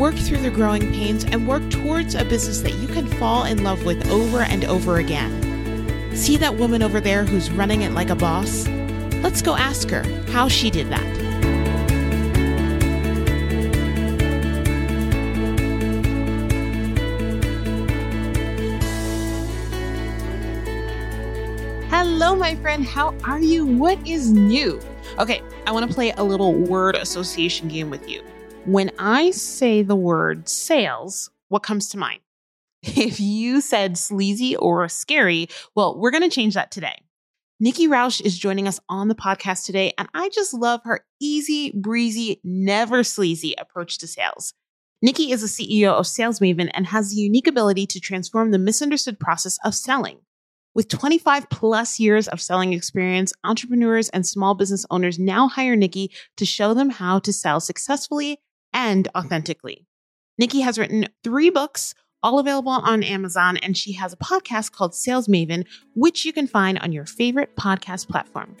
work through the growing pains, and work towards a business that you can fall in love with over and over again. See that woman over there who's running it like a boss? Let's go ask her how she did that. Hello, my friend. How are you? What is new? Okay, I want to play a little word association game with you. When I say the word sales, what comes to mind? If you said sleazy or scary, well, we're going to change that today. Nikki Rausch is joining us on the podcast today, and I just love her easy, breezy, never sleazy approach to sales. Nikki is the CEO of Sales Maven and has the unique ability to transform the misunderstood process of selling. With 25 plus years of selling experience, entrepreneurs and small business owners now hire Nikki to show them how to sell successfully and authentically. Nikki has written three books, all available on Amazon, and she has a podcast called Sales Maven, which you can find on your favorite podcast platform.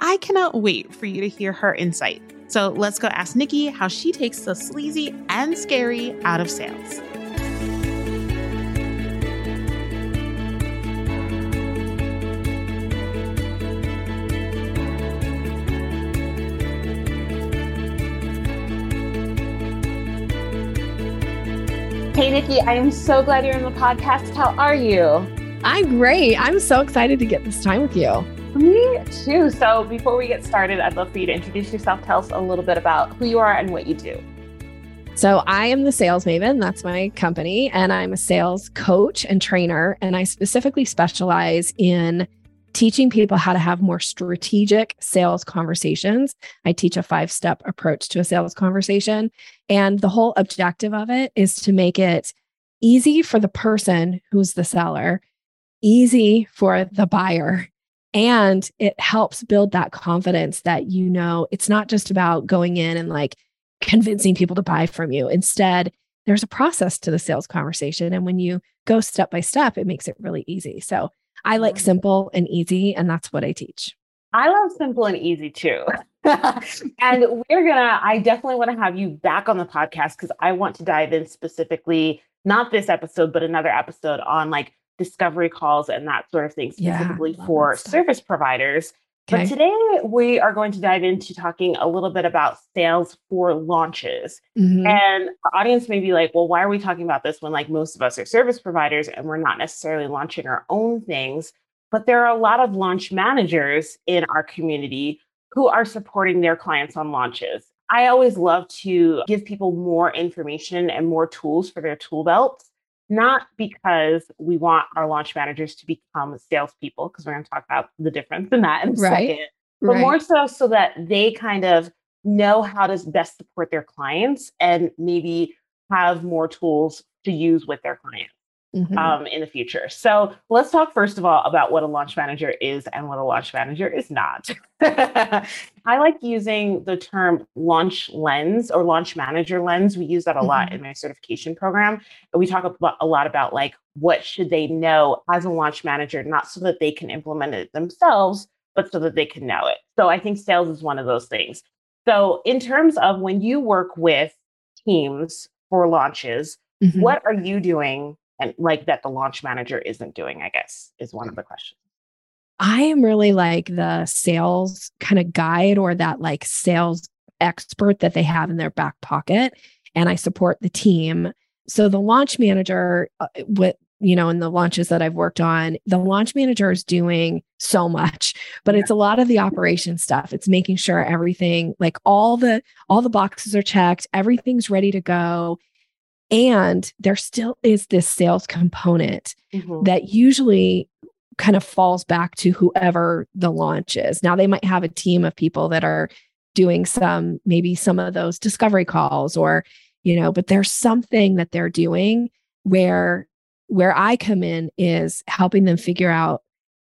I cannot wait for you to hear her insight. So let's go ask Nikki how she takes the sleazy and scary out of sales. Hey, Nikki, I am so glad you're on the podcast. How are you? I'm great. I'm so excited to get this time with you. Me too. So, before we get started, I'd love for you to introduce yourself. Tell us a little bit about who you are and what you do. So, I am the Sales Maven. That's my company. And I'm a sales coach and trainer. And I specifically specialize in teaching people how to have more strategic sales conversations. I teach a five step approach to a sales conversation. And the whole objective of it is to make it easy for the person who's the seller, easy for the buyer. And it helps build that confidence that you know it's not just about going in and like convincing people to buy from you. Instead, there's a process to the sales conversation. And when you go step by step, it makes it really easy. So I like mm-hmm. simple and easy, and that's what I teach. I love simple and easy too. and we're gonna, I definitely want to have you back on the podcast because I want to dive in specifically, not this episode, but another episode on like discovery calls and that sort of thing, specifically yeah, for service providers. Okay. But today we are going to dive into talking a little bit about sales for launches. Mm-hmm. And the audience may be like, well, why are we talking about this when like most of us are service providers and we're not necessarily launching our own things? But there are a lot of launch managers in our community who are supporting their clients on launches. I always love to give people more information and more tools for their tool belts not because we want our launch managers to become salespeople, because we're going to talk about the difference in that in a right. second, but right. more so so that they kind of know how to best support their clients and maybe have more tools to use with their clients mm-hmm. um, in the future. So let's talk first of all about what a launch manager is and what a launch manager is not. I like using the term launch lens or launch manager lens. We use that a mm-hmm. lot in my certification program. And we talk about, a lot about like what should they know as a launch manager, not so that they can implement it themselves, but so that they can know it. So I think sales is one of those things. So in terms of when you work with teams for launches, mm-hmm. what are you doing and like that the launch manager isn't doing, I guess, is one of the questions. I am really like the sales kind of guide or that like sales expert that they have in their back pocket. And I support the team. So the launch manager, uh, with you know, in the launches that I've worked on, the launch manager is doing so much, but yeah. it's a lot of the operation stuff. It's making sure everything, like all the all the boxes are checked, everything's ready to go. And there still is this sales component mm-hmm. that usually kind of falls back to whoever the launch is. Now, they might have a team of people that are doing some, maybe some of those discovery calls or, you know, but there's something that they're doing where where I come in is helping them figure out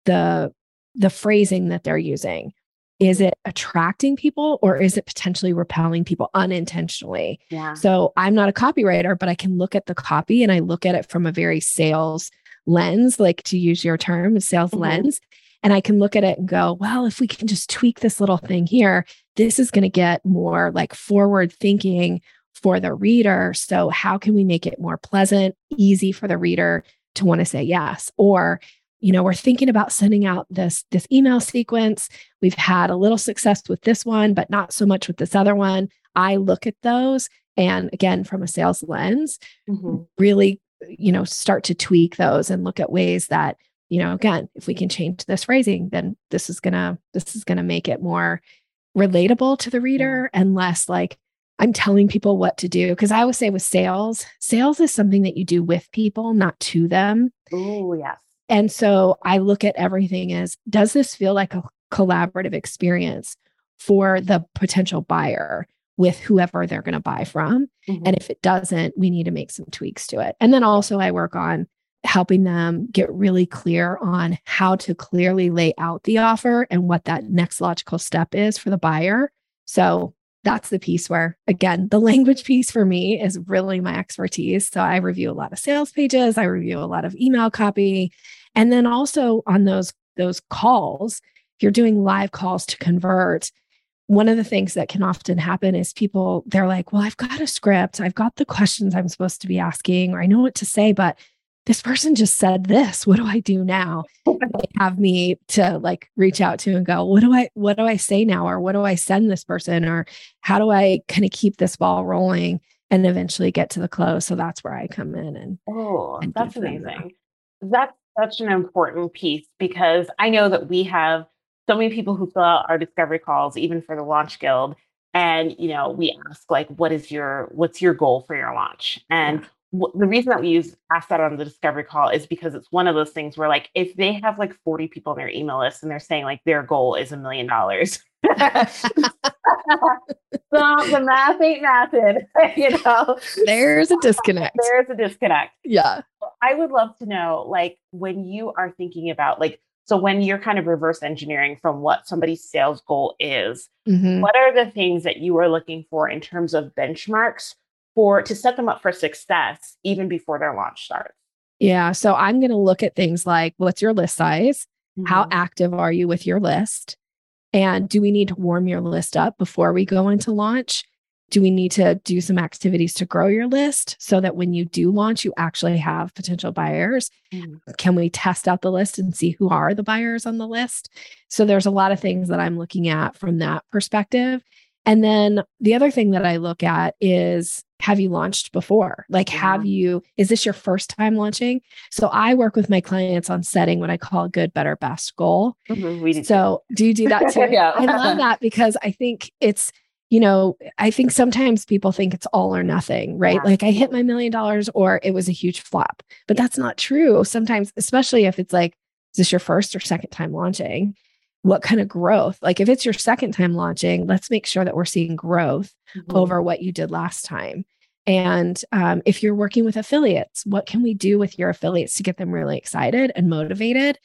the the phrasing that they're using. Is it attracting people or is it potentially repelling people unintentionally? Yeah. So I'm not a copywriter, but I can look at the copy and I look at it from a very sales lens, like to use your term, a sales Mhm. lens. And I can look at it and go, well, if we can just tweak this little thing here, this is going to get more like forward thinking for the reader. So, how can we make it more pleasant, easy for the reader to want to say yes? Or, you know, we're thinking about sending out this this email sequence. We've had a little success with this one, but not so much with this other one. I look at those and again from a sales lens, Mhm. really, you know, start to tweak those and look at ways that, you know, again, if we can change this phrasing, then this is gonna this is gonna make it more relatable to the reader and less like I'm telling people what to do. Cause I always say with sales, sales is something that you do with people, not to them. Oh, yes. And so I look at everything as does this feel like a collaborative experience for the potential buyer with whoever they're going to buy from? Mhm. And if it doesn't, we need to make some tweaks to it. And then also, I work on helping them get really clear on how to clearly lay out the offer and what that next logical step is for the buyer. So that's the piece where, again, the language piece for me is really my expertise. So I review a lot of sales pages, I review a lot of email copy. And then also on those, those calls, if you're doing live calls to convert, one of the things that can often happen is people they're like well i've got a script i've got the questions i'm supposed to be asking or i know what to say but this person just said this what do i do now they have me to like reach out to and go what do i what do i say now or what do i send this person or how do i kind of keep this ball rolling and eventually get to the close so that's where i come in and Oh, and that's them that. amazing. That's such an important piece because I know that we have so many people who fill out our discovery calls, even for the Launch Guild. And you know, we ask like, "What is your what's your goal for your launch?" And wh- the reason that we use ask that on the discovery call is because it's one of those things where like if they have like 40 people on their email list and they're saying like their goal is a million dollars. So the math ain't mathing you know? There's a disconnect. There's a disconnect. Yeah. I would love to know, like, when you are thinking about, like, so when you're kind of reverse engineering from what somebody's sales goal is, Mhm. what are the things that you are looking for in terms of benchmarks for to set them up for success even before their launch starts? yeah so i'm going to look at things like what's your list size How Mhm. active are you with your list? And do we need to warm your list up before we go into launch? Do we need to do some activities to grow your list so that when you do launch, you actually have potential buyers? Mhm. Can we test out the list and see who are the buyers on the list? So there's a lot of things that I'm looking at from that perspective. And then the other thing that I look at is have you launched before? Like, have you, is this your first time launching? So I work with my clients on setting what I call a good, better, best goal. Mhm, too. So do you do that too? Yeah. I love that because I think it's, you know, I think sometimes people think it's all or nothing, right? Yeah. Like I hit my million dollars or it was a huge flop, but that's not true. Sometimes, especially if it's like, is this your first or second time launching? What kind of growth? Like if it's your second time launching, let's make sure that we're seeing growth Mhm. over what you did last time. And um, if you're working with affiliates, what can we do with your affiliates to get them really excited and motivated?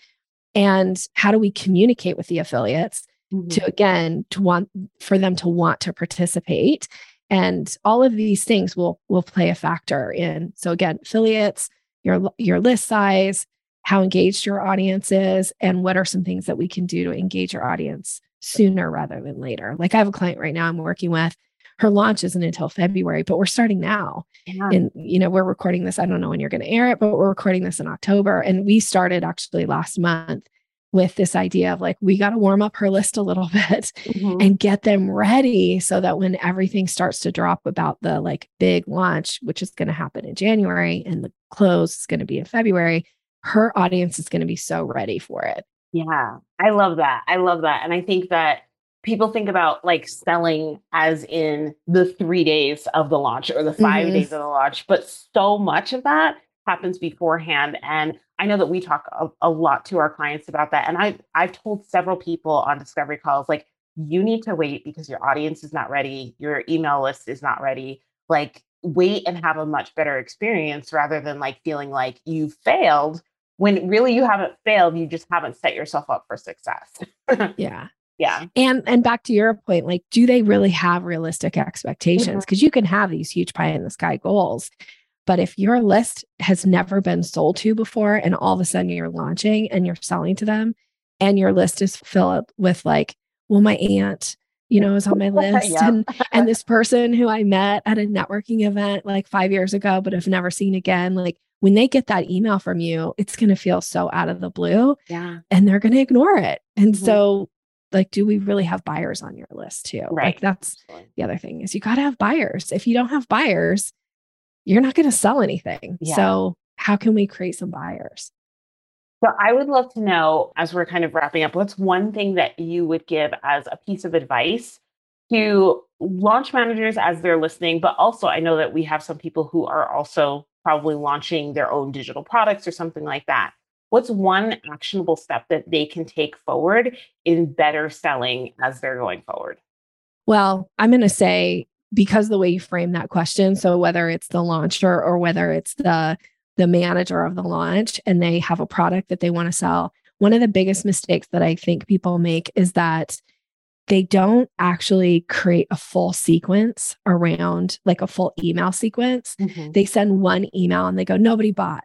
And how do we communicate with the affiliates Mhm. to again to want for them to want to participate? And all of these things will will play a factor in. So again, affiliates, your your list size, how engaged your audience is, and what are some things that we can do to engage your audience sooner rather than later. Like I have a client right now I'm working with. Her launch isn't until February, but we're starting now. Yeah. And you know, we're recording this. I don't know when you're going to air it, but we're recording this in October. And we started actually last month with this idea of like, we got to warm up her list a little bit Mhm. and get them ready so that when everything starts to drop about the like big launch, which is going to happen in January and the close is going to be in February, her audience is going to be so ready for it. Yeah, I love that. I love that. And I think that people think about like selling as in the three days of the launch or the 5 Mhm. days of the launch, but so much of that happens beforehand. And I know that we talk a, a lot to our clients about that. And I, I've told several people on discovery calls, like, you need to wait because your audience is not ready, your email list is not ready. Like, wait and have a much better experience rather than like feeling like you failed when really you haven't failed you just haven't set yourself up for success yeah yeah and and back to your point like do they really have realistic expectations because mm-hmm. you can have these huge pie in the sky goals but if your list has never been sold to before and all of a sudden you're launching and you're selling to them and your list is filled with like well my aunt you know, is on my list. yep. And and this person who I met at a networking event like five years ago, but have never seen again. Like when they get that email from you, it's gonna feel so out of the blue. Yeah. And they're gonna ignore it. And mm-hmm. so like, do we really have buyers on your list too? Right. Like that's Absolutely. the other thing is you gotta have buyers. If you don't have buyers, you're not gonna sell anything. Yeah. So how can we create some buyers? So I would love to know, as we're kind of wrapping up, what's one thing that you would give as a piece of advice to launch managers as they're listening? But also, I know that we have some people who are also probably launching their own digital products or something like that. What's one actionable step that they can take forward in better selling as they're going forward? Well, I'm going to say because the way you frame that question, so whether it's the launcher or whether it's the the manager of the launch and they have a product that they want to sell, one of the biggest mistakes that I think people make is that they don't actually create a full sequence around like a full email sequence. Mm-hmm. They send one email and they go, nobody bought.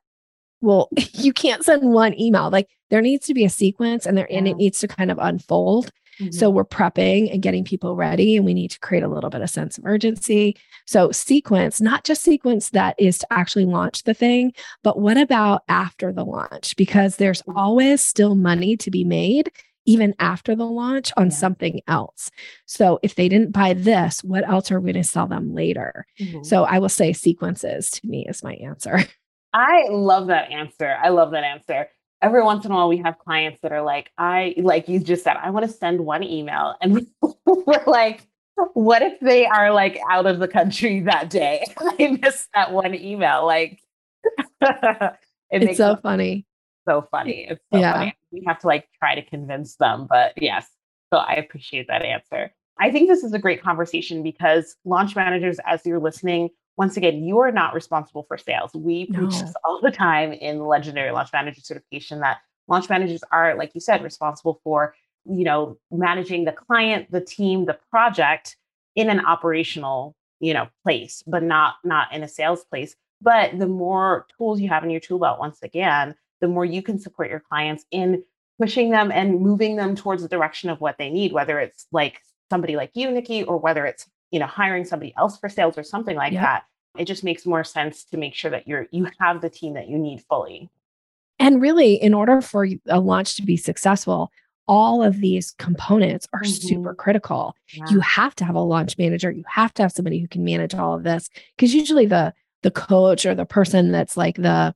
Well, you can't send one email. Like there needs to be a sequence and there yeah. and it needs to kind of unfold. Mm-hmm. So we're prepping and getting people ready, and we need to create a little bit of sense of urgency. So, sequence, not just sequence that is to actually launch the thing, but what about after the launch? Because there's mm-hmm. always still money to be made even after the launch on yeah. something else. So if they didn't buy this, what else are we going to sell them later? Mm-hmm. So I will say sequences to me is my answer. I love that answer. I love that answer every once in a while we have clients that are like, I like you just said, I want to send one email. And we're like, what if they are like out of the country that day? I missed that one email. Like it it's so funny. So funny. It's so yeah. funny. We have to like try to convince them. But yes. So I appreciate that answer. I think this is a great conversation because launch managers, as you're listening, once again, you are not responsible for sales. We preach this all the time in the legendary launch manager certification that launch managers are, like you said, responsible for, you know, managing the client, the team, the project in an operational, you know, place, but not not in a sales place. But the more tools you have in your tool belt, once again, the more you can support your clients in pushing them and moving them towards the direction of what they need, whether it's like somebody like you, Nikki, or whether it's you know hiring somebody else for sales or something like that it just makes more sense to make sure that you're you have the team that you need fully and really in order for a launch to be successful all of these components are mm-hmm. super critical yeah. you have to have a launch manager you have to have somebody who can manage all of this because usually the the coach or the person that's like the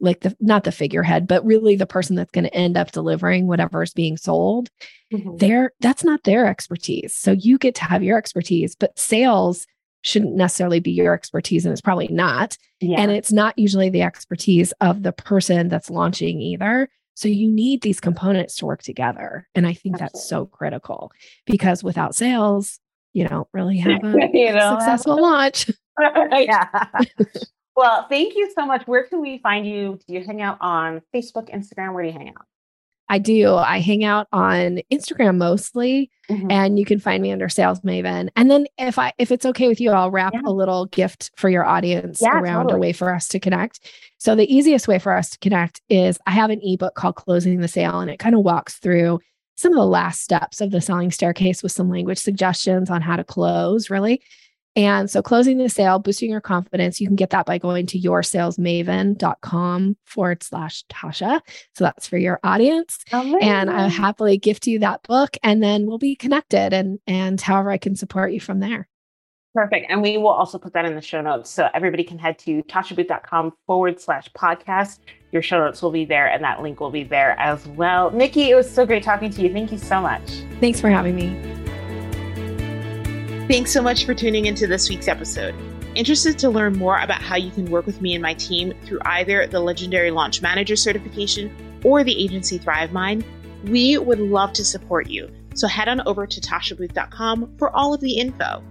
like the not the figurehead but really the person that's going to end up delivering whatever is being sold mm-hmm. there that's not their expertise so you get to have your expertise but sales shouldn't necessarily be your expertise and it's probably not yeah. and it's not usually the expertise of the person that's launching either so you need these components to work together and i think Absolutely. that's so critical because without sales you don't really have a you know, successful launch yeah well, thank you so much. Where can we find you? Do you hang out on Facebook, Instagram? Where do you hang out? I do. I hang out on Instagram mostly, mm-hmm. and you can find me under Sales Maven. And then if I if it's okay with you, I'll wrap yeah. a little gift for your audience yeah, around totally. a way for us to connect. So the easiest way for us to connect is I have an ebook called Closing the Sale, and it kind of walks through some of the last steps of the selling staircase with some language suggestions on how to close, really. And so closing the sale, boosting your confidence, you can get that by going to yoursalesmaven.com forward slash Tasha. So that's for your audience. Amazing. And I'll happily gift you that book and then we'll be connected and and however I can support you from there. Perfect. And we will also put that in the show notes. So everybody can head to tashabooth.com forward slash podcast. Your show notes will be there and that link will be there as well. Nikki, it was so great talking to you. Thank you so much. Thanks for having me. Thanks so much for tuning into this week's episode. Interested to learn more about how you can work with me and my team through either the Legendary Launch Manager certification or the agency ThriveMind? We would love to support you. So head on over to tashabooth.com for all of the info.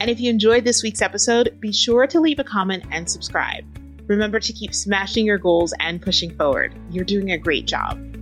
And if you enjoyed this week's episode, be sure to leave a comment and subscribe. Remember to keep smashing your goals and pushing forward. You're doing a great job.